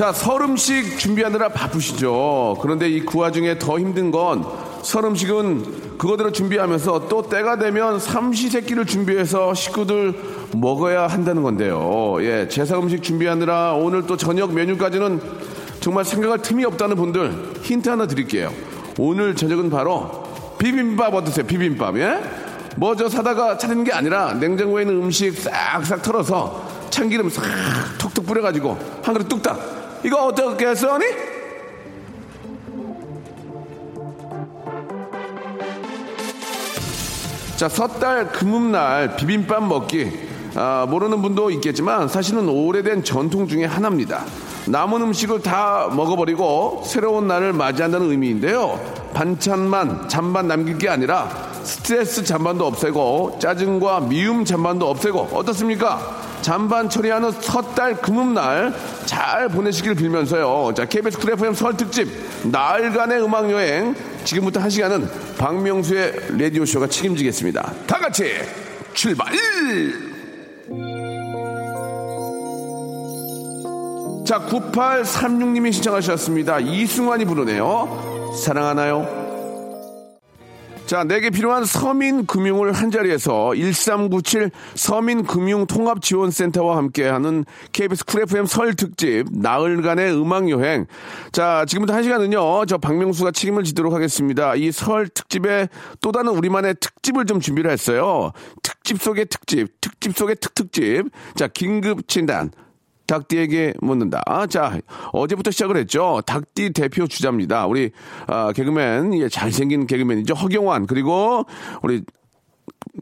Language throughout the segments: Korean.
자, 설 음식 준비하느라 바쁘시죠. 그런데 이그 와중에 더 힘든 건 설 음식은 그거대로 준비하면서 또 때가 되면 삼시세끼를 준비해서 식구들 먹어야 한다는 건데요. 예, 제사 음식 준비하느라 오늘 또 저녁 메뉴까지는 정말 생각할 틈이 없다는 분들 힌트 하나 드릴게요. 오늘 저녁은 바로 비빔밥 어떠세요? 비빔밥, 예? 뭐 저 사다가 차리는 게 아니라 냉장고에 있는 음식 싹싹 털어서 참기름 싹 톡톡 뿌려가지고 한 그릇 뚝딱. 이거 어떻게 써니? 자, 섣달 금음날 비빔밥 먹기. 아, 모르는 분도 있겠지만 사실은 오래된 전통 중에 하나입니다. 남은 음식을 다 먹어버리고 새로운 날을 맞이한다는 의미인데요. 반찬만, 잔반 남길 게 아니라 스트레스 잔반도 없애고 짜증과 미움 잔반도 없애고 어떻습니까? 잔반 처리하는 섣달 금음날 잘 보내시길 빌면서요. 자, KBS 쿨 FM 설 특집 나흘간의 음악 여행 지금부터 한 시간은 박명수의 라디오 쇼가 책임지겠습니다. 다 같이 출발! 자, 9836님이 신청하셨습니다. 이승환이 부르네요. 사랑하나요? 자, 내게 필요한 서민금융을 한 자리에서 1397 서민금융통합지원센터와 함께하는 KBS 쿨 FM 설 특집 나흘간의 음악 여행. 자, 지금부터 한 시간은요, 저 박명수가 책임을 지도록 하겠습니다. 이 설 특집에 또 다른 우리만의 특집을 좀 준비를 했어요. 특집 속의 특집, 특집 속의 특특집. 자, 긴급 진단. 닭띠에게 묻는다. 자, 어제부터 시작을 했죠. 닭띠 대표 주자입니다. 우리, 아, 개그맨, 예, 잘생긴 개그맨이죠. 허경환, 그리고 우리,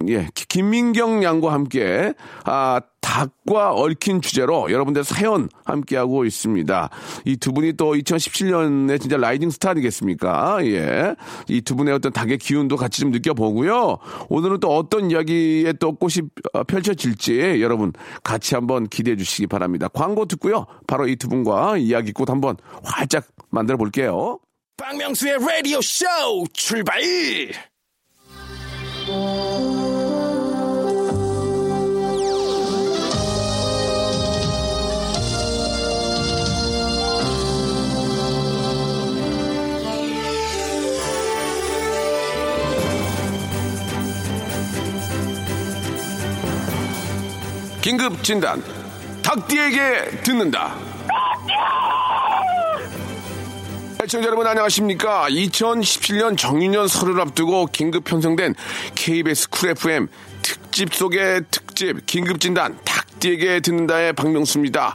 예, 기- 김민경 양과 함께, 아, 닭과 얽힌 주제로 여러분들 사연 함께하고 있습니다. 이 두 분이 또 2017년에 진짜 rising star 아니겠습니까? 예. 이 두 분의 어떤 닭의 기운도 같이 좀 느껴보고요. 오늘은 또 어떤 이야기에 또 꽃이 어, 펼쳐질지 여러분 같이 한번 기대해 주시기 바랍니다. 광고 듣고요. 바로 이 두 분과 이야기꽃 한번 활짝 만들어 볼게요. 박명수의 라디오 쇼 출발! 긴급 진단. 닭띠에게 듣는다. 시청자 여러분 안녕하십니까. 2017년 정유년 설을 앞두고 긴급 편성된 KBS 쿨 FM 특집 속의 특집 긴급 진단 닭띠에게 듣는다의 박명수입니다.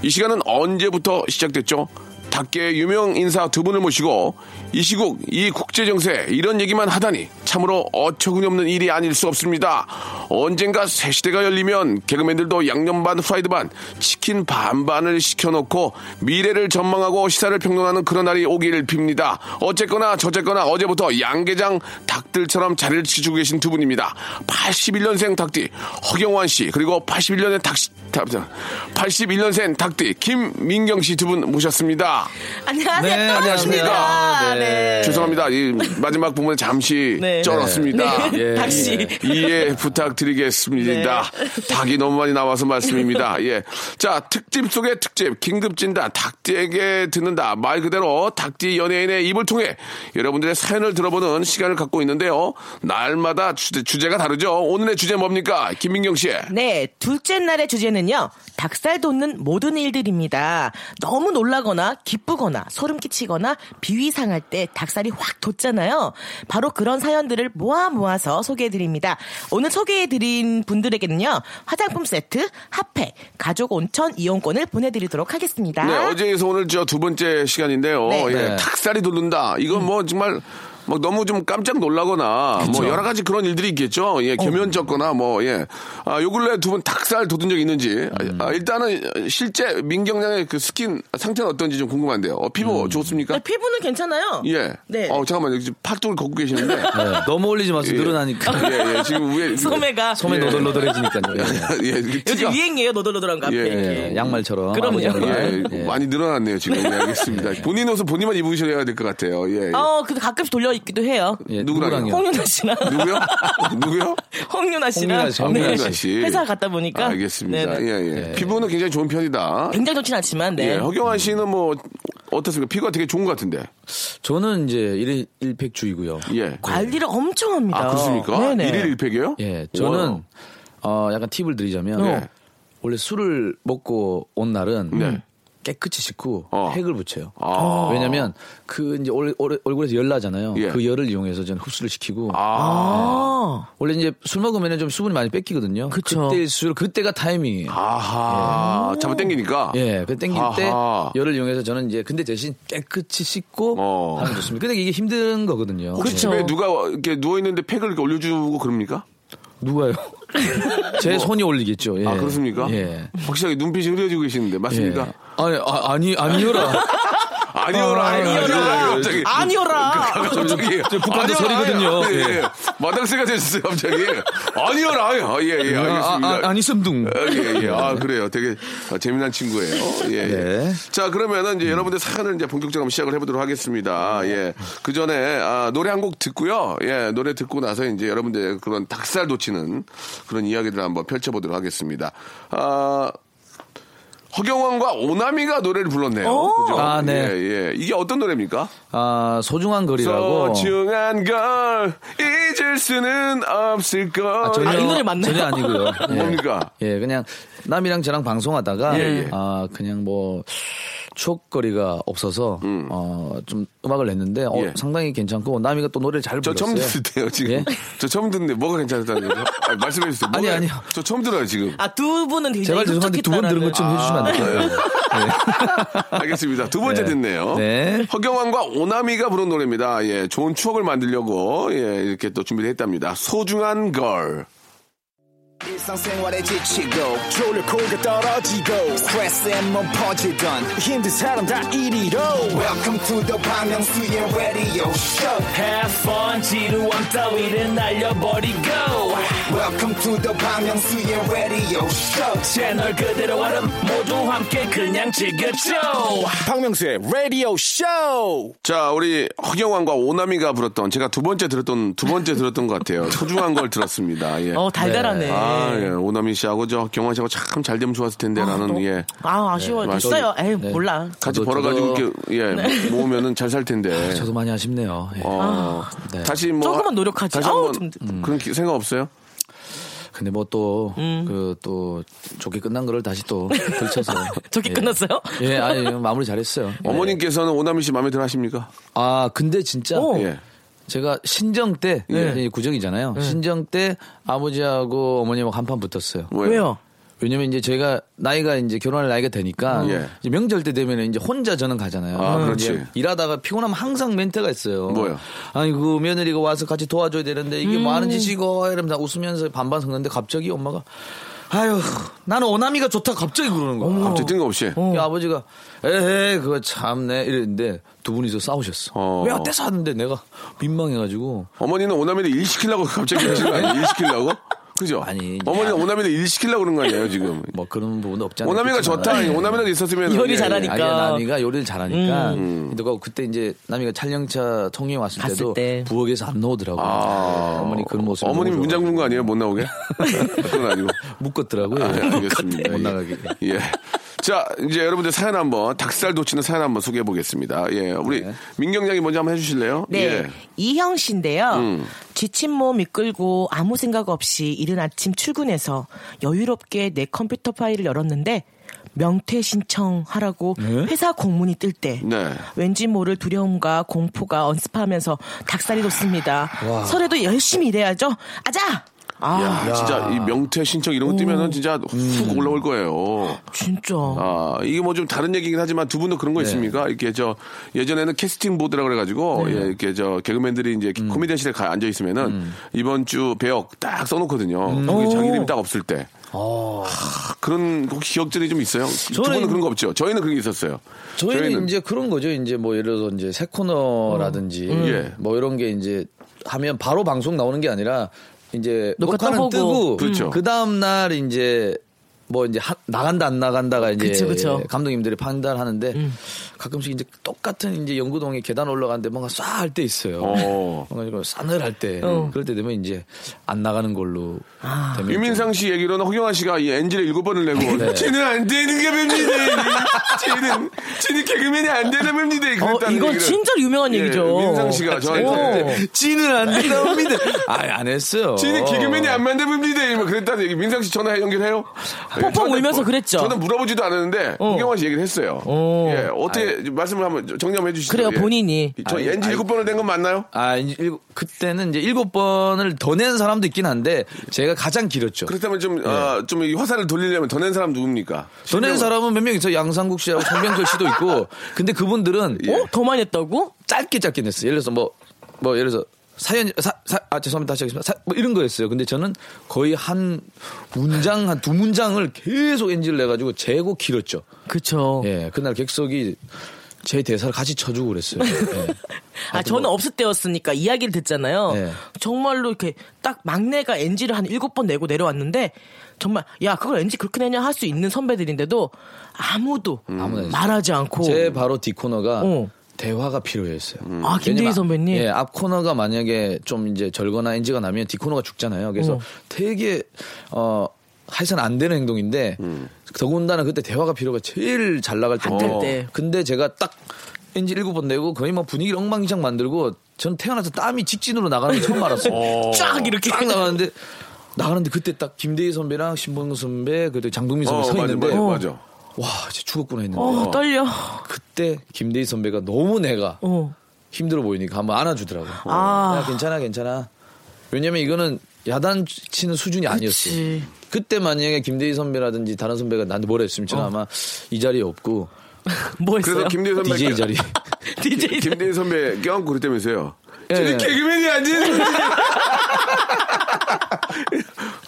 이 시간은 언제부터 시작됐죠? 닭계 유명 인사 두 분을 모시고 이 시국 이 국제 정세 이런 얘기만 하다니 참으로 어처구니 없는 일이 아닐 수 없습니다. 언젠가 새 시대가 열리면 개그맨들도 양념 반 프라이드 반 치킨 반반을 시켜놓고 미래를 전망하고 시사를 평론하는 그런 날이 오기를 빕니다. 어쨌거나 저쨌거나 어제부터 양계장 닭들처럼 자리를 지키고 계신 두 분입니다. 81년생 닭띠 허경환 씨 그리고 81년의 닭 답장. 81년생 닭띠 김민경 씨 두 분 모셨습니다. 안녕하세요. 네, 안녕하십니까. 네. 죄송합니다. 이 마지막 부분에 잠시 네. 쩔었습니다. 네. 닭씨. 이해 부탁드리겠습니다. 닭이 너무 많이 나와서 말씀입니다. 예. 자, 특집 속의 특집, 긴급진단, 닭띠에게 듣는다. 말 그대로 닭띠 연예인의 입을 통해 여러분들의 사연을 들어보는 시간을 갖고 있는데요. 날마다 주제, 주제가 다르죠. 오늘의 주제 뭡니까? 김민경 씨. 네, 둘째 날의 주제는 요. 닭살 돋는 모든 일들입니다. 너무 놀라거나 기쁘거나 소름 끼치거나 비위 상할 때 닭살이 확 돋잖아요. 바로 그런 사연들을 모아 모아서 소개해 드립니다. 오늘 소개해 드린 분들에게는요. 화장품 세트, 핫팩, 가족 온천 이용권을 보내 드리도록 하겠습니다. 네, 어제에서 오늘 저 두 번째 시간인데요. 네. 예, 네. 닭살이 돋는다. 이건 뭐 정말 막 너무 좀 깜짝 놀라거나 뭐 여러 가지 그런 일들이 있겠죠. 예, 겸연쩍거나 뭐 예. 아, 요 근래 두 분 닭살 돋은 적 있는지. 아, 일단은 실제 민경양의 그 스킨 상태는 어떤지 좀 궁금한데요. 어, 피부 좋습니까? 네, 피부는 괜찮아요. 예. 네. 어, 잠깐만요. 지금 팔뚝을 걷고 계시는데. 네, 너무 올리지 마세요. 예. 늘어나니까. 예, 예. 지금 위에 소매가 소매 예. 노돌노돌해지니까요. 예, 이게 요즘 유행이에요. 노돌노돌한 거 앞에. 예, 이렇게. 예, 양말처럼. 그럼요. 양말. 예, 예. 많이 늘어났네요, 지금. 예, 알겠습니다. 본인 옷은 본인만 입으셔야 될 것 같아요. 예. 예. 어, 근데 가끔씩 돌려 입기도 해요. 예, 누구랑요? 홍윤아 씨랑. 누구요? 누구요? 홍윤아 씨랑. 홍윤아 씨, 홍윤아 씨. 회사 갔다 보니까. 알겠습니다. 네네. 예, 예. 피부는 굉장히 좋은 편이다. 굉장히 좋진 않지만, 네. 예, 허경환 씨는 뭐 어떻습니까? 피부가 되게 좋은 것 같은데. 저는 이제 일일 일팩주의고요. 예. 관리를 엄청 합니다. 아, 그렇습니까? 네네. 일일 일팩이에요? 예, 저는 어, 약간 팁을 드리자면 네. 원래 술을 먹고 온 날은 네. 깨끗이 씻고 어. 핵을 붙여요. 아. 왜냐면 그 이제 얼, 얼, 얼굴에서 열 나잖아요. 예. 그 열을 이용해서 저는 흡수를 시키고 아. 원래 이제 술 먹으면 좀 수분이 많이 뺏기거든요. 그쵸. 그때 술 그때가 타이밍이에요. 아하. 잡아 당기니까. 예, 그 땡길 때 아하. 열을 이용해서 저는 이제 근데 대신 깨끗이 씻고 어. 하면 좋습니다. 근데 이게 힘든 거거든요. 집에 누가 이렇게 누워 있는데 팩을 이렇게 올려주고 그럽니까? 누가요? 제 손이 올리겠죠. 예. 아, 그렇습니까? 예. 확실하게 눈빛이 흐려지고 계시는데, 맞습니까? 예. 아니, 아, 아니, 아니요라. 아니오라, 아니오라, 갑자기. 아니오라. 갑자기. 저 북한도 소리거든요. 마당새가 되셨어요, 갑자기. 아니오라, 아, 예, 예, 알겠습니다. 아, 아, 아니, 슴둥. 아, 예, 예. 아, 그래요. 되게 아, 재미난 친구예요. 예, 예. 네. 자, 그러면은 이제 여러분들 사연을 이제 본격적으로 시작을 해보도록 하겠습니다. 예. 그 전에, 아, 노래 한 곡 듣고요. 예, 노래 듣고 나서 이제 여러분들 그런 닭살 돋치는 그런 이야기들을 한번 펼쳐보도록 하겠습니다. 아, 허경환과 오나미가 노래를 불렀네요. 그죠? 아, 네. 예, 예. 이게 어떤 노래입니까? 아, 소중한 거리라고. 소중한 걸 잊을 수는 없을 걸. 아, 전혀, 아, 이 노래 맞나요? 전혀 아니고요. 예. 뭡니까? 예, 그냥 남이랑 저랑 방송하다가 예, 예. 아 그냥 뭐 추억거리가 없어서 어좀 음악을 냈는데 어, 예. 상당히 괜찮고 남이가 또 노래를 잘저 불렀어요. 처음 듣는데요, 지금. 예? 저 처음 듣는데 뭐가 괜찮다는 거죠? 아니, 말씀해 주세요. 아니, 뭐가- 아니요. 저 처음 들어요, 지금. 아, 두 분은 굉장히 제발 죄송한데 두 번 들은 것좀 해주시면 안 될까요? 알겠습니다. 두 번째 네. 듣네요. 네. 허경환과 오나미가 부른 노래입니다. 예, 좋은 추억을 만들려고, 예, 이렇게 또 준비를 했답니다. 소중한 걸. 일상생활에 지치고, 졸려 코가 떨어지고, 스트레스에 몸 퍼지던, 힘든 사람 다 이리로. welcome to the Bang Myung-soo's radio show Have fun 지루함 따위를 날려버리고 welcome to the Bang Myung-soo's radio show 채널 그대로 얼음 모두 함께 그냥 즐겨줘 박명수의 radio show 자, 우리 허경환과 오나미가 불렀던, 제가 두 번째 들었던, 두 번째 들었던 것 같아요. 소중한 걸 들었습니다. 예. 어, 달달하네. 아, 예. 오나미 씨하고 저 경환 씨하고 참 잘 되면 좋았을 텐데, 라는, 예. 아, 아쉬워요. 네, 됐어요. 에이, 네. 몰라. 같이 저도- 벌어가지고, 저도- 이렇게, 예, 모으면은 잘 살 텐데. 저도 많이 아쉽네요. 예. 어, 네. 다시 뭐. 조금만 노력하지. 다시 아우, 좀- 그런 기- 생각 없어요? 근데 뭐또 음. 그또 좋게 끝난 거를 다시 또 걸쳐서 좋게 예. 끝났어요? 예, 아니 마무리 잘했어요. 어머님께서는 오나미 씨 마음에 들어 하십니까? 아 근데 진짜 오. 예. 제가 신정 때 예. 이제 구정이잖아요. 신정 때 아버지하고 어머님하고 한판 붙었어요. 왜요? 왜냐면 이제 제가 나이가 이제 결혼할 나이가 되니까 예. 이제 명절 때 되면 이제 혼자 저는 가잖아요. 아, 그렇지. 일하다가 피곤하면 항상 멘트가 있어요. 뭐요? 아니 그 며느리가 와서 같이 도와줘야 되는데 이게 뭐 하는 짓이고 이러면서 웃으면서 반반 섞는데 갑자기 엄마가 아유 나는 오나미가 좋다 갑자기 그러는 거야. 갑자기 뜬금없이. 이 아버지가 에헤 그거 참네 이랬는데 두 분이서 싸우셨어. 어. 왜 어때서 하는데 내가 민망해가지고 어머니는 오나미를 일 시키려고 갑자기 하신 거 아니에요? 일 시키려고? 그죠? 아니, 어머니가 오나미를 일 시키려고 그런 거 아니에요, 지금? 뭐 그런 부분도 없지 않아요. 오나미가 좋다. 오나미가 있었으면. 요리 예, 예. 잘하니까. 아니 나미가 요리를 잘하니까. 근데 그때 이제 나미가 촬영차 통영에 왔을 때도 때. 부엌에서 안 나오더라고요. 아. 어머니 그런 모습. 어머님이 문장 군거 아니에요? 못 나오게? 그건 아니고. 묶었더라고요. 아, 알겠습니다. 못 예. 나가게. 예. 자, 이제 여러분들 사연 한번, 닭살 돋치는 사연 한번 소개해 보겠습니다. 예. 우리 민경 양이 먼저 한번 해주실래요? 네. 예. 이형 씨인데요. 음. 지친 몸 이끌고 아무 생각 없이 이른 아침 출근해서 여유롭게 내 컴퓨터 파일을 열었는데 명퇴 신청하라고 회사 공문이 뜰때 네. 왠지 모를 두려움과 공포가 언습하면서 닭살이 돋습니다. 설에도 열심히 일해야죠. 아자! 아, 야, 진짜 이 명퇴 신청 이런 거 뜨면은 진짜 훅 올라올 거예요. 진짜. 아, 이게 뭐 좀 다른 얘기긴 하지만 두 분도 그런 거 있습니까? 이렇게 저 예전에는 캐스팅 보드라 그래가지고 예, 이렇게 저 개그맨들이 이제 코미디언실에 가 앉아 있으면은 이번 주 배역 딱 써놓거든요. 거기 자기 이름이 딱 없을 때. 하, 그런 혹시 기억들이 좀 있어요? 두 분은 그런 거 없죠? 저희는 그런 게 있었어요. 저희는, 이제 그런 거죠. 이제 뭐 예를 들어서 이제 새 코너라든지 예. 뭐 이런 게 이제 하면 바로 방송 나오는 게 아니라 이제 녹화 떠보고. 뜨고 그렇죠. 그 다음 날 이제 뭐 이제 하- 나간다 안 나간다가 이제 그쵸, 그쵸. 감독님들이 판단하는데 가끔씩 이제 똑같은 이제 영구동에 계단 올라가는데 뭔가 쏴할 때 있어요. 어. 뭔가 이거 싸늘할 때 그럴 때 되면 이제 안 나가는 걸로 되면 유민상 씨 얘기로는 허경환 씨가 이 엔지를 일곱 번을 내고 네. 쟤는 안 되는 게 맵니다. 쟤는 쟤는 개그맨이 안 되는 맵니다. 어, 그랬다는 이건 얘기를. 진짜 유명한 예, 얘기죠. 민상 씨가 저한테 지는 안 된다옵니다. 아안 했어요. 쟤는 개그맨이 안 만듭니다. 이러면 그랬다는 얘기. 민상 씨 전화 연결해요? 펑펑 저한테 울면서 뭐- 그랬죠. 저는 물어보지도 않았는데 허경환 씨 얘기를 했어요. 예, 어떻게 말씀을 한번 정리 한번 해주시죠. 그래요, 예. 본인이. 저 엔지. 일곱 번을 낸 건 맞나요? 아, 일곱- 그때는 이제 일곱 번을 더 낸 사람도 있긴 한데 제가 가장 길었죠. 그렇다면 좀, 네. 아, 좀이 화살을 돌리려면 더 낸 사람 누굽니까? 더 낸 사람은 몇 명 있어요. 양상국 씨하고 송병철 씨도 있고. 근데 그분들은 예. 어? 더 많이 했다고? 짧게 짧게 냈어요. 예를 들어서 뭐, 뭐, 예를 들어서 사연, 사, 사, 아, 죄송합니다. 다시 하겠습니다. 사, 뭐 이런 거였어요. 근데 저는 거의 한 문장, 한 두 문장을 계속 엔지를 내 가지고 재고 길었죠. 그쵸. 예, 그날 객석이 제 대사를 같이 쳐주고 그랬어요. 예. 아, 저는 없을 때였으니까 이야기를 듣잖아요. 네. 정말로 이렇게 딱 막내가 NG를 한 일곱 번 내고 내려왔는데 정말 야 그걸 NG 그렇게 내냐 할 수 있는 선배들인데도 아무도 아무나 말하지 않고 제 바로 뒷 코너가 어. 대화가 필요했어요. 아 김대희 선배님 예, 앞 코너가 만약에 좀 이제 절거나 NG가 나면 뒷 코너가 죽잖아요. 그래서 어. 되게 어 해서는 안 되는 행동인데 더군다나 그때 대화가 필요가 제일 잘 나갈 핫할 때인데 때. 근데 제가 딱 NG 일곱 번 내고 거의 막 분위기를 엉망진창 만들고 전 태어나서 땀이 직진으로 나가는 거 처음 알았어요. 쫙 이렇게. 쫙 나가는데 나가는데 그때 딱 김대희 선배랑 신봉 선배 그리고 장동민 선배 어, 서 맞아, 있는데 맞아, 맞아. 와 진짜 죽었구나 했는데 어 떨려 그때 김대희 선배가 너무 내가 어 힘들어 보이니까 한번 안아주더라고. 아. 야, 괜찮아, 괜찮아. 왜냐면 이거는 야단 치는 수준이 아니었어. 그치. 그때 만약에 김대희 선배라든지 다른 선배가 나한테 뭐라 했으면 저는 아마 이 자리에 없고 뭐 했어요? 그래서 김대희 선배. DJ 자리. DJ 김대희 선배 껴안고 그랬다면서요. 예. 쟤는 개그맨이 아니에요.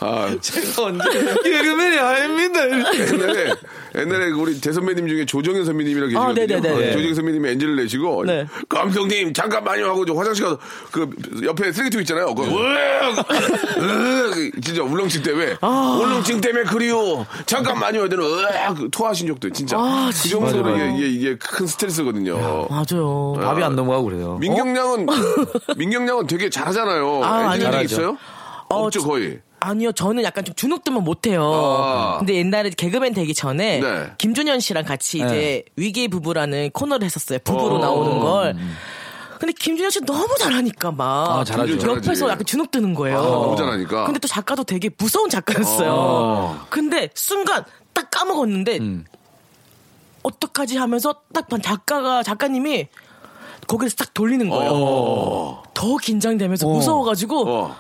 아, 제가 언제 개그맨이 아닙니다. 옛날에 옛날에 그 우리 대선배님 중에 조정현 선배님이라고 계시거든요. 아, 네네네. 어, 조정현 선배님이 엔진을 내시고 네. 감독님 잠깐만요 하고 저 화장실 가서 그 옆에 쓰레기통 있잖아요. 그! 으악! 진짜 울렁증 때문에 아. 울렁증 때문에 그리워 잠깐만요 하더니! 토하신 적도 진짜 아, 그 정도로 이게, 이게 이게 큰 스트레스거든요. 맞아요 밥이 안 넘어가고 그래요. 민경량은 민경량은 되게 잘하잖아요. 아, 아니요. 있어요? 어, 없죠 거의. 아니요, 저는 약간 좀 주눅들면 못해요. 아. 근데 옛날에 개그맨 되기 전에 네. 김준현 씨랑 같이 이제 네. 위기의 부부라는 코너를 했었어요. 부부로 어. 나오는 걸. 근데 김준현 씨 너무 잘하니까 막 아, 잘하죠. 옆에서. 약간 주눅 드는 거예요. 아, 너무 잘하니까. 근데 또 작가도 되게 무서운 작가였어요. 아. 근데 순간 딱 까먹었는데 음. 어떡하지 하면서 딱 반 작가가 작가님이 거기를 딱 돌리는 거예요. 더 긴장되면서 무서워가지고 어.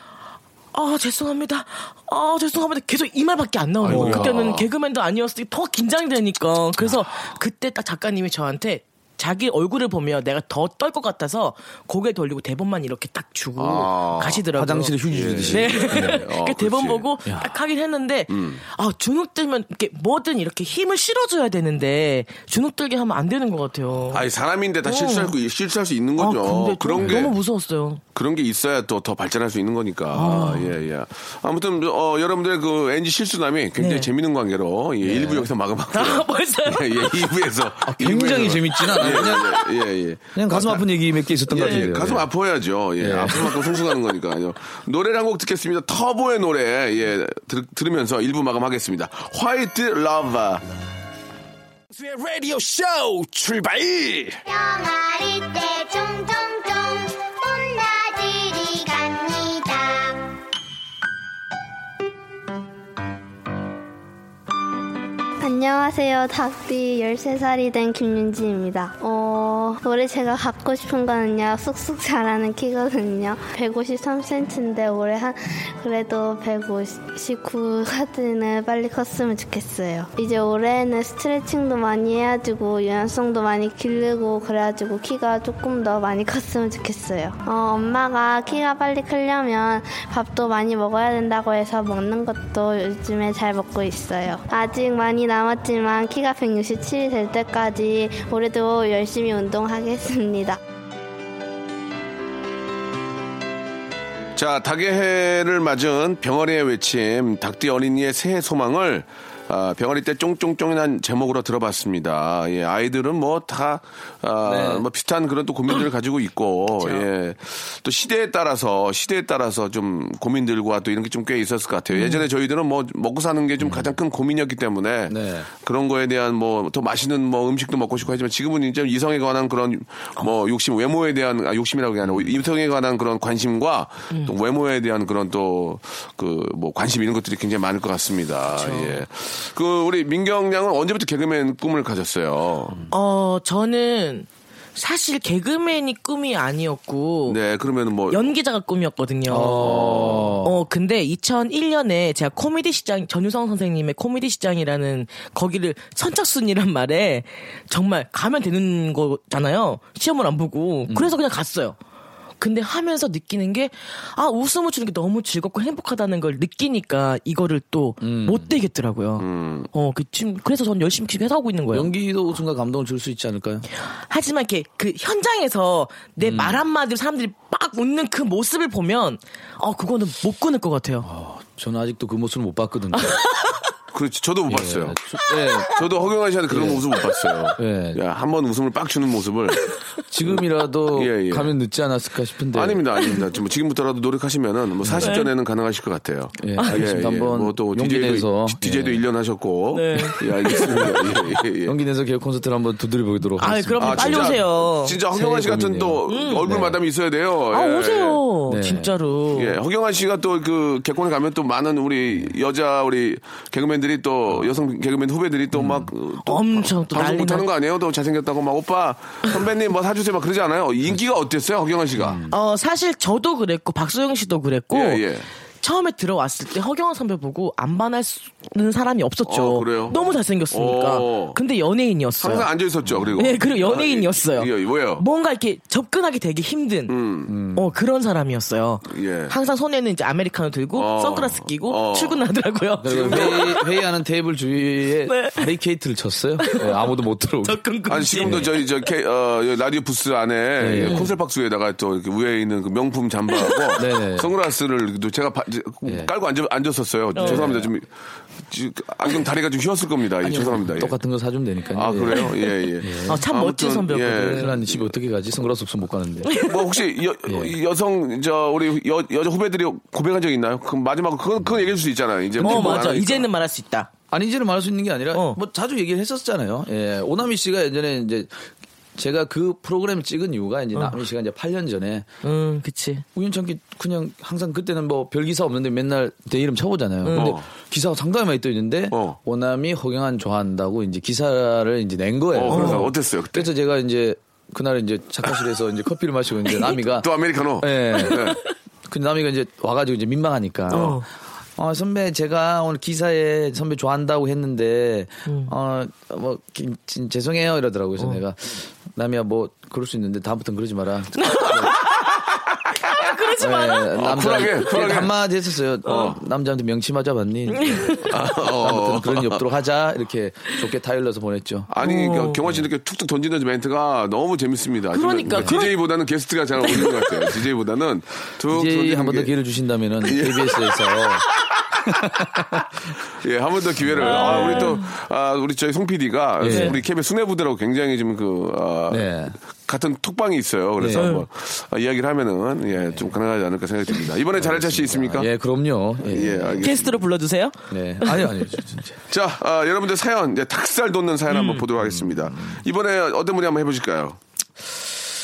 아 죄송합니다. 아 죄송합니다. 계속 이 말밖에 안 나오는 거예요. 그때는 개그맨도 아니었으니 더 긴장되니까. 그래서 그때 딱 작가님이 저한테 자기 얼굴을 보면 내가 더 떨 것 같아서 고개 돌리고 대본만 이렇게 딱 주고 아, 가시더라고요. 화장실에 휴지 주듯이. 네. 어, 그 대본. 음. 보고 딱 하긴 했는데 아 주눅 들면 이렇게 뭐든 이렇게 힘을 실어줘야 되는데 주눅 들게 하면 안 되는 것 같아요. 아니 사람인데 다 실수할, 수- 실수할 수 있는 거죠. 아, 근데 그런 좀게 너무 무서웠어요. 그런 게 있어야 또 더 발전할 수 있는 거니까. 아. 예, 예. 아무튼, 어, 여러분들의 그 NG 실수남이 굉장히 네. 재밌는 관계로, 예, 1부 여기서 마감하고. 아, 벌써요? 예, 예, 2부에서. 굉장히 재밌진 않아요. 그냥, 예, 예, 예. 그냥 가슴 아픈 얘기 몇 개 있었던 것 예, 같은데요. 가슴 아파야죠. 예, 예. 아픈 만큼 성숙하는 거니까요. 노래를 한 곡 듣겠습니다. 터보의 노래, 예, 들, 들으면서 1부 마감하겠습니다. White Love. 라디오 쇼 출발! 병아리 때 안녕하세요. 닭띠 13살이 된 김윤지입니다. 어, 올해 제가 갖고 싶은 거는요, 쑥쑥 자라는 키거든요. 153cm인데 올해 한, 그래도 159까지는 빨리 컸으면 좋겠어요. 이제 올해는 스트레칭도 많이 해가지고 유연성도 많이 기르고 그래가지고 키가 조금 더 많이 컸으면 좋겠어요. 어, 엄마가 키가 빨리 크려면 밥도 많이 먹어야 된다고 해서 먹는 것도 요즘에 잘 먹고 있어요. 아직 많이 남 았지만 키가 167이 될 때까지 올해도 열심히 운동하겠습니다. 자, 닭의 해를 맞은 병아리의 외침, 닭띠 어린이의 새해 소망을 아, 병아리 때 쫑쫑쫑이란 제목으로 들어봤습니다. 예, 아이들은 뭐 다, 아, 네. 뭐 비슷한 그런 또 고민들을 가지고 있고, 예. 또 시대에 따라서, 시대에 따라서 좀 고민들과 또 이런 게 좀 꽤 있었을 것 같아요. 예전에 저희들은 뭐 먹고 사는 게좀 가장 큰 고민이었기 때문에 네. 그런 거에 대한 뭐 더 맛있는 뭐 음식도 먹고 싶고 하지만 지금은 이제 이성에 관한 그런 뭐 욕심, 외모에 대한, 아, 욕심이라고 하는 이성에 관한 그런 관심과 또 외모에 대한 그런 또 그 뭐 관심 이런 것들이 굉장히 많을 것 같습니다. 예. 그 우리 민경 양은 언제부터 개그맨 꿈을 가졌어요? 어, 저는 사실 개그맨이 꿈이 아니었고 네, 그러면 뭐 연기자가 꿈이었거든요. 어, 근데 2001년에 제가 코미디 시장, 전유성 선생님의 코미디 시장이라는 거기를 선착순이란 말에 정말 가면 되는 거잖아요. 시험을 안 보고. 그래서 그냥 갔어요. 근데 하면서 느끼는 게, 아, 웃음을 주는 게 너무 즐겁고 행복하다는 걸 느끼니까 이거를 또못 되겠더라고요. 어, 그, 지금, 그래서 전 열심히 지금 해서 하고 있는 거예요. 연기도 웃음과 감동을 줄 수 있지 않을까요? 하지만 이렇게 그 현장에서 내말 한마디로 사람들이 막 웃는 그 모습을 보면 어 그거는 못 끊을 것 같아요. 저는 아직도 그 모습을 못 봤거든요. 그렇지 저도 못 봤어요. 예. 저도 허경환 씨한테 그런 모습 못 봤어요. 예. 야, 한 번 웃음을 빡 주는 모습을 지금이라도 예, 예. 가면 늦지 않았을까 싶은데. 아닙니다, 아닙니다. 지금 지금부터라도 노력하시면은 뭐 40전에는 가능하실 것 같아요. 예, 알겠습니다. 한번 뭐또 용기 DJ도, 내서. DJ도 예. 1년 하셨고. 네. 예, 알겠습니다. 예, 예, 예. 연기 내서 개그 콘서트를 한번 두드려 보도록 아, 하겠습니다. 그럼 빨리 오세요. 진짜 허경환 씨 같은 또 고민이네요. 얼굴 마담이 있어야 돼요. 아 예. 오세요. 네. 진짜로. 예, 허경환 씨가 또 그 개콘에 가면 또 많은 우리 여자 우리 개그맨 들이 또 여성 개그맨 후배들이 또막또 엄청 또 방송 못하는 나- 거 아니에요? 또 잘생겼다고 막 오빠 선배님 뭐 사주세요 막 그러지 않아요? 인기가 어땠어요, 허경환 씨가? 어 사실 저도 그랬고 박소영 씨도 그랬고 예, 예. 처음에 들어왔을 때 허경환 선배 보고 안 반하는 사람이 없었죠. 어, 그래요? 너무 잘생겼으니까. 어. 근데 연예인이었어요. 항상 앉아 있었죠. 그리고 네, 그리고 연예인이었어요. 아, 예, 예, 왜요? 뭔가 이렇게 접근하기 되게 힘든 어 그런 사람이었어요. 예. 항상 손에는 이제 아메리카노 들고 어. 선글라스 끼고 어. 출근하더라고요. 그리고 회의, 회의 하는 테이블 주위에 네. 바리케이트를 쳤어요. 예, 아무도 못 금지. 아니 지금도 저희 저 K, 어, 여기 라디오 부스 안에 네. 콘솔 박스에다가 또 이렇게 위에 있는 그 명품 잠바하고 네, 네. 선글라스를 또 제가 바- 예. 깔고 앉아, 앉았었어요. 죄송합니다. 좀 지- 안경 다리가 좀 휘었을 겁니다. 예, 죄송합니다. 예. 똑같은 거 사주면 되니까요. 아 그래요? 예 예. 어, 참 멋진 아무튼, 선배였거든요. 큰일 났네. 집에 어떻게 가지? 선글라스 없으면 못 가는데. 뭐 혹시 여, 예. 여성 저 우리 여, 여자 후배들이 고백한 적 있나요? 그 마지막으로 그건 그건 얘기할 수 있잖아요. 이제 어뭐 맞아. 하니까. 이제는 말할 수 있다. 아니, 이제는 말할 수 있는 게 아니라, 어. 뭐 자주 얘기를 했었잖아요. 예. 오나미 씨가 예전에 이제 제가 그 프로그램을 찍은 이유가 이제 나미 씨가 이제 8년 전에 음, 그치. 우연찮게 그냥 항상 그때는 뭐 별 기사 없는데 맨날 내 이름 쳐보잖아요. 근데 어. 기사가 상당히 많이 떠 있는데 어. 오남이 허경환 좋아한다고 이제 기사를 이제 낸 거예요. 어, 그래서 어땠어요 그때? 그래서 제가 이제 그날 이제 작가실에서 이제 커피를 마시고 이제 나미가 또 아메리카노. 예. 네. 그 나미가 이제 와가지고 이제 민망하니까. 어. 어, 선배, 제가 오늘 기사에 선배 좋아한다고 했는데, 음. 어, 뭐, 기- 진- 죄송해요. 이러더라고요. 그래서 내가, 남이야 뭐 그럴 수 있는데 다음부터는 그러지 마라. 그러지 마라. 네, 남자 쿨하게, 쿨하게. 한마디 했었어요. 어, 남자한테 명치 맞아봤니? 다음부터는 그런 일 없도록 하자 이렇게 좋게 타일러서 보냈죠. 아니 그 경화 씨 이렇게 툭툭 던지는 멘트가 너무 재밌습니다. 그러니까, DJ보다는 게스트가 잘 어울리는 것 같아요. DJ보다는 툭 이제 던지는 한번더 게- 기회를 주신다면은 KBS에서 예, 한 번 더 기회를. 아, 우리 또, 아, 우리 저희 송 PD가 예. 우리 KBS 수뇌부들하고 굉장히 지금 그, 아, 네. 같은 톡방이 있어요. 그래서 네. 한번 아, 이야기를 하면은, 예, 좀 가능하지 않을까 생각이 듭니다. 이번에 잘할 자신 있습니까? 예 그럼요. 예. 예, 알겠습니다. 게스트로 불러주세요. 네. 아니요 아니요 진짜. 자, 아, 여러분들 사연, 이제 닭살 돋는 사연 음. 한번 보도록 하겠습니다. 이번에 어떤 분이 한번 해보실까요?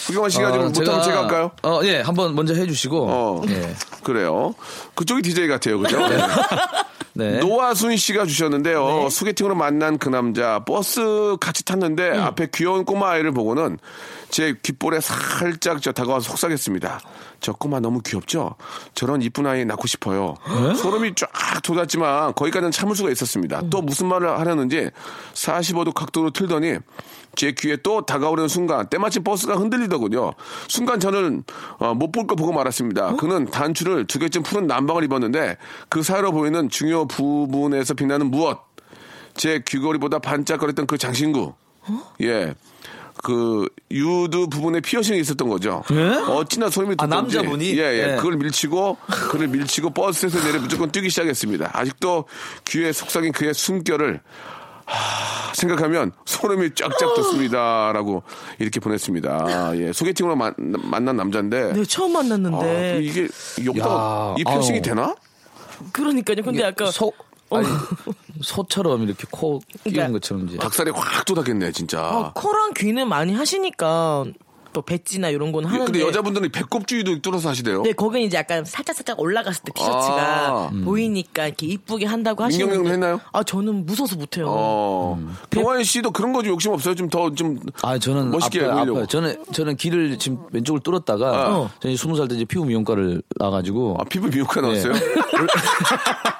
후경환 씨가 좀 어, 못하면 제가 할까요? 어, 예, 한번 먼저 해주시고. 어, 예. 그래요. 그쪽이 DJ 같아요. 그죠? 네. 노아순 씨가 주셨는데요. 소개팅으로 만난 그 남자 버스 같이 탔는데 음. 앞에 귀여운 꼬마 아이를 보고는 제 귓볼에 살짝 저 다가와서 속삭였습니다. 저 꼬마 너무 귀엽죠? 저런 이쁜 아이 낳고 싶어요. 네? 소름이 쫙 돋았지만 거기까지는 참을 수가 있었습니다. 또 무슨 말을 하려는지 45도 각도로 틀더니 제 귀에 또 다가오려는 순간 때마침 버스가 흔들리더군요. 순간 저는 어, 못볼 거 보고 말았습니다. 그는 단추를 두 개쯤 푸른 남방을 입었는데 그 사이로 보이는 중요 부분에서 빛나는 무엇? 제 귀걸이보다 반짝거렸던 그 장신구. 예. 그 유두 부분에 피어싱이 있었던 거죠. 어찌나 소름이 아, 돋던지. 남자분이? 예, 예. 네. 그걸 밀치고 그를 밀치고 버스에서 내려 무조건 뛰기 시작했습니다. 아직도 귀에 속삭인 그의 숨결을 하, 생각하면 소름이 쫙쫙 돋습니다라고 이렇게 보냈습니다. 예, 소개팅으로 만, 만난 남자인데 네, 처음 아, 만났는데. 이게 욕도 야, 이 피어싱이. 되나? 그러니까요. 근데 약간 소, 아니, 소처럼 이렇게 코 끼운 그러니까 것처럼 이제. 닭살이 확 돋았겠네 진짜. 어, 코랑 귀는 많이 하시니까 또 배지나 이런 건 하는데. 근데 여자분들은 배꼽주의도 뚫어서 하시대요. 네, 거기는 이제 약간 살짝 살짝 올라갔을 때 티셔츠가 아. 보이니까 이렇게 이쁘게 한다고 민경 하시는데. 형도 했나요? 아, 저는 무서워서 못해요. 어, 경환 씨도 그런 거 좀 욕심 없어요? 좀 더좀 아, 저는 멋있게 아파요, 보이려고. 아파요. 저는 저는 귀를 지금 왼쪽을 뚫었다가 어. 저는 스무 살 때 이제 피부 미용과를 나가지고 아, 피부 미용과 나왔어요? 그래서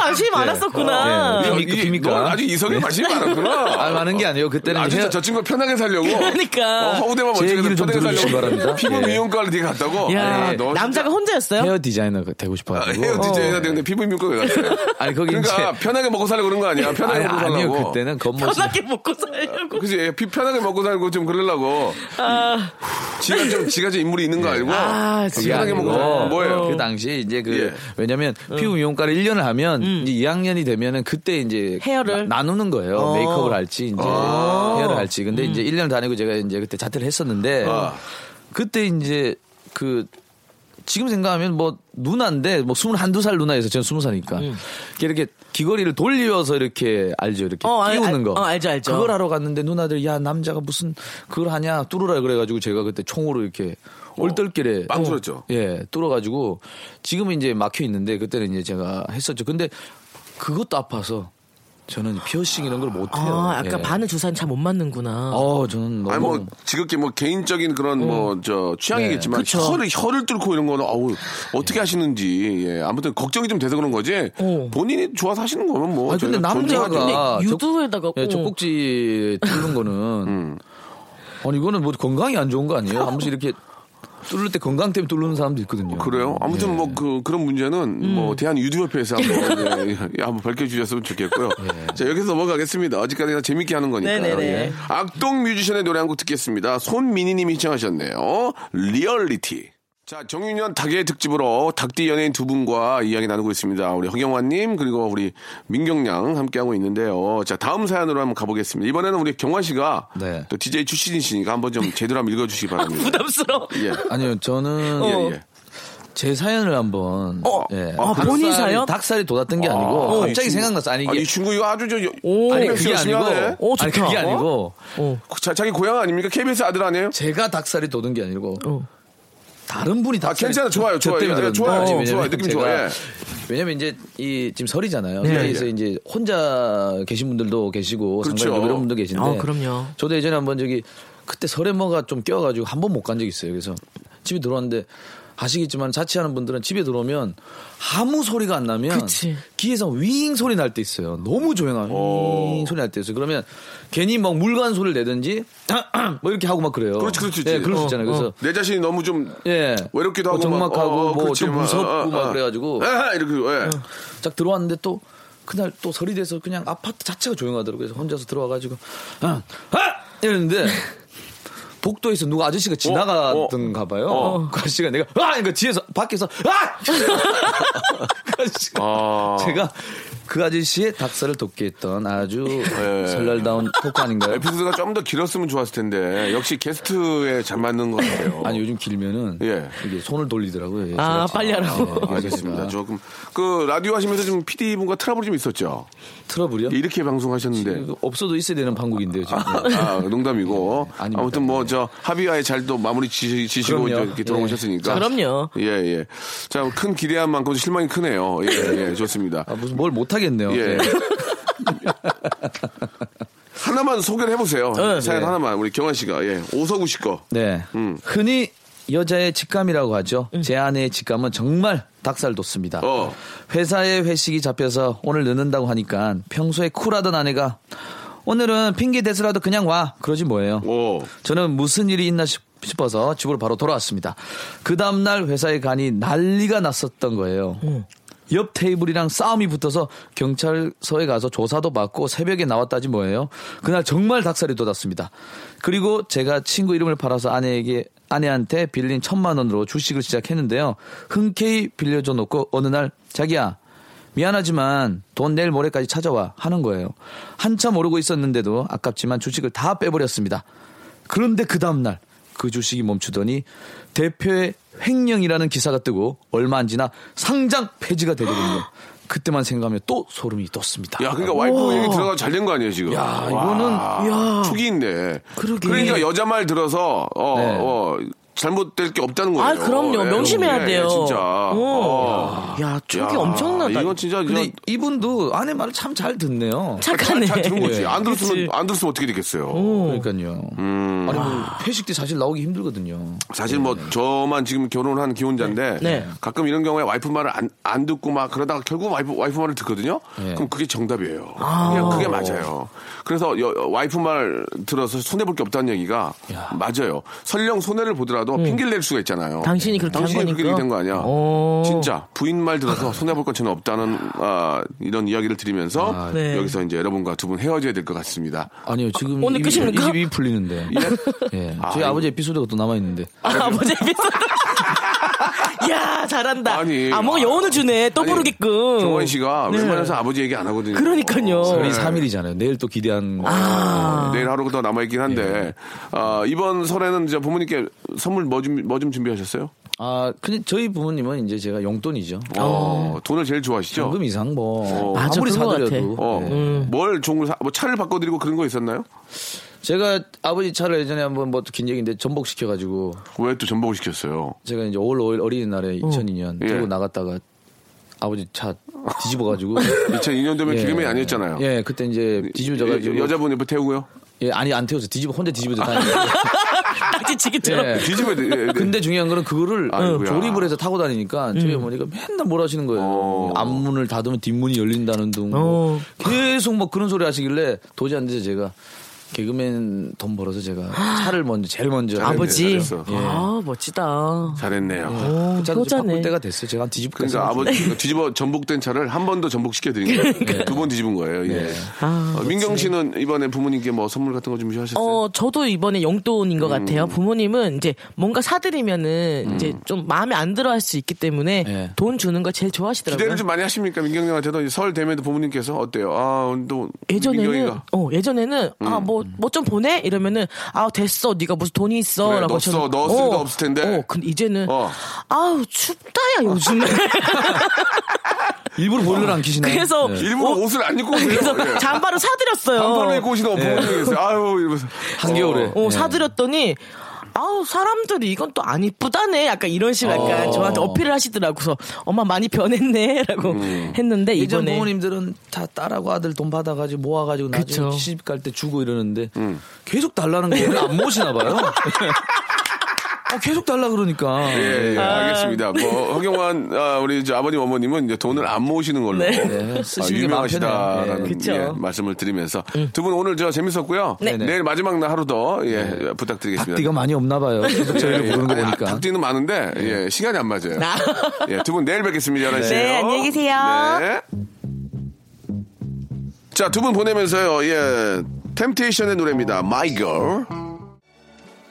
관심이 많았었구나. 네. 비밀가. 너 아주 이성에 관심이 많았구나. 아, 많은 게 아니에요. 그때는 아, 진짜 저 친구가 편하게 살려고. 그러니까. 어, 허우대만 제 멋지게 편하게 살려고. 바랍니다. 피부 예. 미용과를 되게 갔다고? 야, 아, 너 남자가 진짜- 혼자였어요? 헤어 디자이너가 되고 아, 싶어가지고. 헤어 디자이너 되는데 피부 미용과 왜 갔어요? 아니, 거기 그러니까 이제. 편하게 먹고 살려고 그런 거 아니야? 편하게 아니, 먹고 아니요. 살려고. 그때는 겉멋이. 편하게 먹고 살려고. 그지? 피 편하게 먹고 살고 좀 그러려고. 지가 좀, 지가 좀 인물이 있는 거 알고. 아, 지가 편하게 먹고 살고. 뭐예요? 그 당시 이제 그 예. 왜냐면 피부 미용과를 1년을 하면 이제 2학년이 되면은 그때 이제 헤어를? 나, 누는 거예요. 어. 메이크업을 할지 이제 헤어를 할지. 근데 이제 1년 다니고 제가 이제 그때 자퇴를 했었는데 아. 그때 이제 그 지금 생각하면 뭐 누나인데 뭐 21살 누나에서 저는 20살이니까 이렇게 귀걸이를 돌려서 이렇게 알죠 이렇게 어, 알- 끼우는 알- 거 어, 알죠, 알죠. 그걸 하러 갔는데 누나들 야 남자가 무슨 그걸 하냐 뚫으라 그래가지고 제가 그때 총으로 이렇게 얼떨결에 빵 뚫었죠? 예, 뚫어가지고 지금은 이제 막혀 있는데 그때는 이제 제가 했었죠. 근데 그것도 아파서 저는 피어싱 이런 걸 못해요. 아, 약간 예. 바늘 주사는 잘 못 맞는구나. 어, 저는 너무 아니 뭐 지극히 뭐 개인적인 그런 뭐저 취향이겠지만 네. 혀를 혀를 뚫고 이런 거는 어우 어떻게 하시는지 예 아무튼 걱정이 좀 돼서 그런 거지 어. 본인이 좋아서 하시는 거면 뭐 아 근데 남자가. 근데 유두에다가 예, 어. 젖꼭지 뚫는 거는 음. 아니 이거는 뭐 건강이 안 좋은 거 아니에요? 한 번씩 이렇게 뚫을 때 건강 때문에 뚫는 사람도 있거든요. 그래요? 아무튼 예. 뭐그 그런 문제는 음. 뭐 대한 유두협회에서 한번 예, 예, 한번 밝혀주셨으면 좋겠고요. 자 여기서 넘어가겠습니다. 어디까지나 재밌게 하는 거니까. 네네네. 예. 악동 뮤지션의 노래 한 곡 듣겠습니다. 손민희님이 신청하셨네요. 리얼리티. 자, 정유년 닭띠 특집으로 닭띠 연예인 두 분과 이야기 나누고 있습니다. 우리 허경환님, 그리고 우리 민경양 함께하고 있는데요. 자, 다음 사연으로 한번 가보겠습니다. 이번에는 우리 경환 씨가 네. 또 DJ 출신이시니까 한번 좀 제대로 한번 읽어주시기 바랍니다. 부담스러워. 예. 아니요, 저는 예, 예. 제 사연을 한번 어? 예. 아, 본인 사연? 닭살이 돋았던 게 아니고 아, 갑자기 이 친구- 생각났어. 아니 아, 이게 이 친구 이거 아주 저, 오. 아니 KBS 그게 아니고. 오, 아니. 그게 아니고 자, 자기 고향 아닙니까? KBS 아들 아니에요? 제가 닭살이 돋은 게 아니고 어. 다른 분이 닭살이 괜찮아, 좋아요, 저 좋아요. 때문에 예, 돋았는데. 좋아요, 좋아요, 왜냐면 느낌 제가- 좋아, 예. 왜냐면 이제 이 지금 설이잖아요. 네. 그래서 이제 혼자 계신 분들도 계시고 그렇죠. 상관없고 이런 분도 계신데 어, 그럼요. 저도 예전에 한번 저기 그때 설에 뭐가 좀 껴가지고 한 번 못 간 적이 있어요. 그래서 집에 들어왔는데 아시겠지만 자취하는 분들은 집에 들어오면 아무 소리가 안 나면 그치. 귀에서 윙 소리 날 때 있어요. 너무 조용한 윙 소리 날 때 있어요. 그러면 괜히 막 물간 소리를 내든지 뭐 이렇게 하고 막 그래요. 그렇지, 그렇지. 예, 그럴 수 어, 있잖아요. 그래서 내 자신이 너무 좀 예. 외롭기도 뭐 하고 어, 뭐 그렇지, 좀 막, 무섭고 어, 어, 막 어. 그래가지고 아, 이렇게 예. 딱 들어왔는데 또 그날 또 설이 돼서 그냥 아파트 자체가 조용하더라고요. 그래서 혼자서 들어와가지고 아, 아! 이랬는데 복도에서 누가 아저씨가 지나가던가 봐요. 어. 그 아저씨가 내가 아! 이거 뒤에서 밖에서 아! 그 아저씨가 아. 제가 그 아저씨의 닭살을 돋게 했던 아주 예. 설날다운 토크 아닌가요? 에피소드가 좀 더 길었으면 좋았을 텐데 역시 게스트에 잘 맞는 것 같아요. 아니 요즘 길면은 예. 이게 손을 돌리더라고요. 예, 아, 제가 빨리 하라고. 아, 알겠습니다. 조금 그 라디오 하시면서 좀 PD 분과 트러블이 좀 있었죠. 트러블이요? 이렇게 방송하셨는데. 없어도 있어야 되는 방국인데요 지금. 아, 농담이고. 아닙니다. 아무튼 뭐 저 합의하에 잘 또 마무리 지, 시고. 이렇게 들어오셨으니까. 그럼요. 예, 예. 자, 큰 기대한 만큼 실망이 크네요. 예, 예, 좋습니다. 아, 무슨 뭘 못하 겠네요. 예. 네. 하나만 소개를 해보세요. 네. 사연 하나만. 우리 경환 씨가. 예. 오서구 씨 거. 네. 음. 흔히 여자의 직감이라고 하죠. 제 아내의 직감은 정말 닭살 돋습니다. 어. 회사에 회식이 잡혀서 오늘 늦는다고 하니까 평소에 쿨하던 아내가 오늘은 핑계 대서라도 그냥 와. 그러지 뭐예요. 오. 저는 무슨 일이 있나 싶- 싶어서 집으로 바로 돌아왔습니다. 그 다음날 회사에 가니 난리가 났었던 거예요. 옆 테이블이랑 싸움이 붙어서 경찰서에 가서 조사도 받고 새벽에 나왔다지 뭐예요. 그날 정말 닭살이 돋았습니다. 그리고 제가 친구 이름을 팔아서 아내에게 아내한테 빌린 천만 원으로 주식을 시작했는데요. 흔쾌히 빌려줘 놓고 어느 날 자기야 미안하지만 돈 내일 모레까지 찾아와 하는 거예요. 한참 오르고 있었는데도 아깝지만 주식을 다 빼버렸습니다. 그런데 그 다음날 그 주식이 멈추더니 대표의 횡령이라는 기사가 뜨고 얼마 안 지나 상장 폐지가 되거든요. 그때만 생각하면 또 소름이 돋습니다. 야, 그러니까 와이프 얘기 들어가 잘 된 거 아니에요, 지금? 야, 이거는 축이인데. 그러게. 그러니까 여자 말 들어서, 어, 네. 어, 잘못될 게 없다는 거예요. 아, 그럼요. 예, 명심해야 예, 돼요. 진짜. 어. 어. 야, 야, 엄청나다. 이건 진짜, 근데 저- 이분도 아내 말을 참 잘 듣네요. 착하네. 잘 들은 거지. 예. 안 들었으면, 그치. 안 들었으면 어떻게 됐겠어요. 그러니까요. 음. 아니 뭐 회식 때 사실 나오기 힘들거든요. 사실 뭐 저만 지금 결혼한 기혼자인데 네. 가끔 이런 경우에 와이프 말을 안, 안 듣고 막 그러다가 결국 와이프, 와이프 말을 듣거든요. 네. 그럼 그게 정답이에요. 그게, 그게 맞아요. 그래서 여- 와이프 말 들어서 손해볼 게 없다는 얘기가 맞아요. 설령 손해를 보더라도 핑계를 낼 수가 있잖아요. 당신이 그렇게 한 당신이 그렇게. 된 거 아니야. 오. 진짜 부인 말 들어서 손해볼 건 전혀 없다는 아, 이런 이야기를 드리면서 네. 여기서 이제 여러분과 두 분 헤어져야 될 것 같습니다. 아니요 지금 오늘 입이, 끝입니까? 입이 풀리는데. 예. 저희 아, 아버지 에피소드가 또 남아 있는데. 아, 아버지 에피소드. 야, 잘한다. 아니, 아, 뭔가 아, 여운을 주네. 또 아니, 부르게끔. 정원 씨가 네. 웬만해서 아버지 얘기 안 하거든요. 그러니까요. 설이 3일이잖아요. 내일 또 기대한. 아. 내일 하루가 더 남아있긴 한데, 아, 이번 설에는 이제 부모님께 선물 뭐 좀, 뭐 좀 준비하셨어요? 아, 근데 저희 부모님은 이제 제가 용돈이죠. 어, 돈을 제일 좋아하시죠? 현금 이상 뭐 맞아, 아무리 사드려도. 어, 네. 뭘 좋은 걸 사, 뭐 차를 바꿔드리고 그런 거 있었나요? 제가 아버지 차를 예전에 한번 뭐 긴 얘기인데 전복 시켜가지고 왜 또 전복을 시켰어요? 제가 이제 5월 5일 어린이날에 2002년 예. 들고 나갔다가 아버지 차 뒤집어가지고 2002년도면 예. 기름이 아니었잖아요. 예, 그때 이제 뒤집어져가지고 여, 자분 옆에 태우고요? 예, 아니 안 태워서 뒤집어 혼자 뒤집어져. 딱지치기처럼. 예. 뒤집어야 돼. 예, 예. 근데 중요한 거는 그거를 아이고야. 조립을 해서 타고 다니니까 저희 어머니가 맨날 뭐라 하시는 거예요. 어. 앞문을 닫으면 뒷문이 열린다는 둥. 뭐 어. 계속 뭐 그런 소리 하시길래 도저히 안 돼서 제가 개그맨 돈 벌어서 제가 차를 먼저 제일 먼저 잘했네, 아버지. 잘했어. 아, 멋지다. 잘했네요. 오, 그 차도. 바꿀 때가 됐어요. 제가 한 뒤집고 그러니까 아버지 뒤집어 전복된 차를 한 번 더 전복시켜 드린 거예요. 두번 뒤집은 거예요. 예. 아, 어, 민경 씨는 이번에 부모님께 뭐 선물 같은 거 준비하셨어요? 어, 저도 이번에 용돈인 것 같아요. 부모님은 이제 뭔가 사드리면은 이제 좀 마음에 안 들어 할 수 있기 때문에 네. 돈 주는 걸 제일 좋아하시더라고요. 기대를 좀 많이 하십니까? 민경 형한테도 설 되면도 부모님께서 어때요? 아, 또 예전에는 민경이가 어 예전에는 아뭐 뭐 좀 보내 이러면은 아 됐어 네가 무슨 돈이 그래, 있어라고 넣었어, 넣었을 리가 없을 텐데. 어 근데 이제는 어. 아우 춥다야 요즘에 일부러 보일러를 안 키시나요? 그래서 네. 일부러 옷을 안 입고 오세요. 그래서 예. 잠바를 사드렸어요. 반팔을 입고 오시는 부모님이 계세요. 아유, 이러면서. 한겨울에. 어 네. 사드렸더니 아우 사람들이 이건 또 안 이쁘다네 약간 이런 식으로 약간 어. 저한테 어필을 하시더라고 그래서 엄마 많이 변했네라고 음. 했는데 예전 이번에 부모님들은 다 딸하고 아들 돈 받아가지고 모아가지고 나중에 그쵸. 시집 갈 때 주고 이러는데 음. 계속 달라는 거예요. 안 모시나 봐요. 아, 계속 달라 그러니까. 예, 예, 알겠습니다. 뭐 허경환 아, 우리 저 아버님 어머님은 이제 돈을 안 모으시는 걸로 네, 아, 게 마음 유명하시다라는 편해요. 예. 예, 말씀을 드리면서 두 분 오늘 저 재밌었고요. 네. 내일 마지막 날 하루 더 예, 부탁드리겠습니다. 닭띠가 많이 없나 봐요. 계속 저희를 예, 부르는 거 아니, 보니까. 닭띠는 많은데 예, 시간이 안 맞아요. 아. 예, 두 분 내일 뵙겠습니다. 11시에요. 네, 안녕히 계세요. 네. 자, 두 분 보내면서요. 예. 템테이션의 노래입니다. My Girl.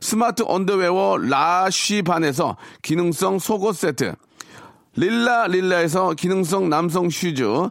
스마트 언더웨어 라쉬반에서 기능성 속옷 세트, 릴라 릴라에서 기능성 남성 슈즈,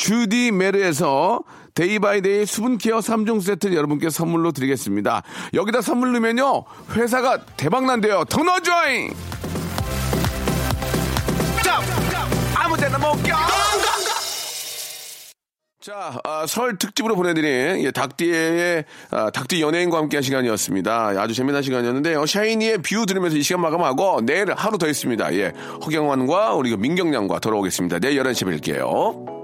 주디 메르에서 day by day 수분케어 3종 세트 여러분께 선물로 드리겠습니다. 여기다 선물 넣으면요, 회사가 대박난대요. 더 넣어줘잉! 아무 데나 못 껴! 자, 아, 설 특집으로 보내드린 예, 닭띠의 아, 닭띠 연예인과 함께한 시간이었습니다. 아주 재미난 시간이었는데요. 샤이니의 View 들으면서 이 시간 마감하고 내일 하루 더 있습니다. 예, 허경환과 우리 민경양과 돌아오겠습니다. 내일 11시에 뵐게요.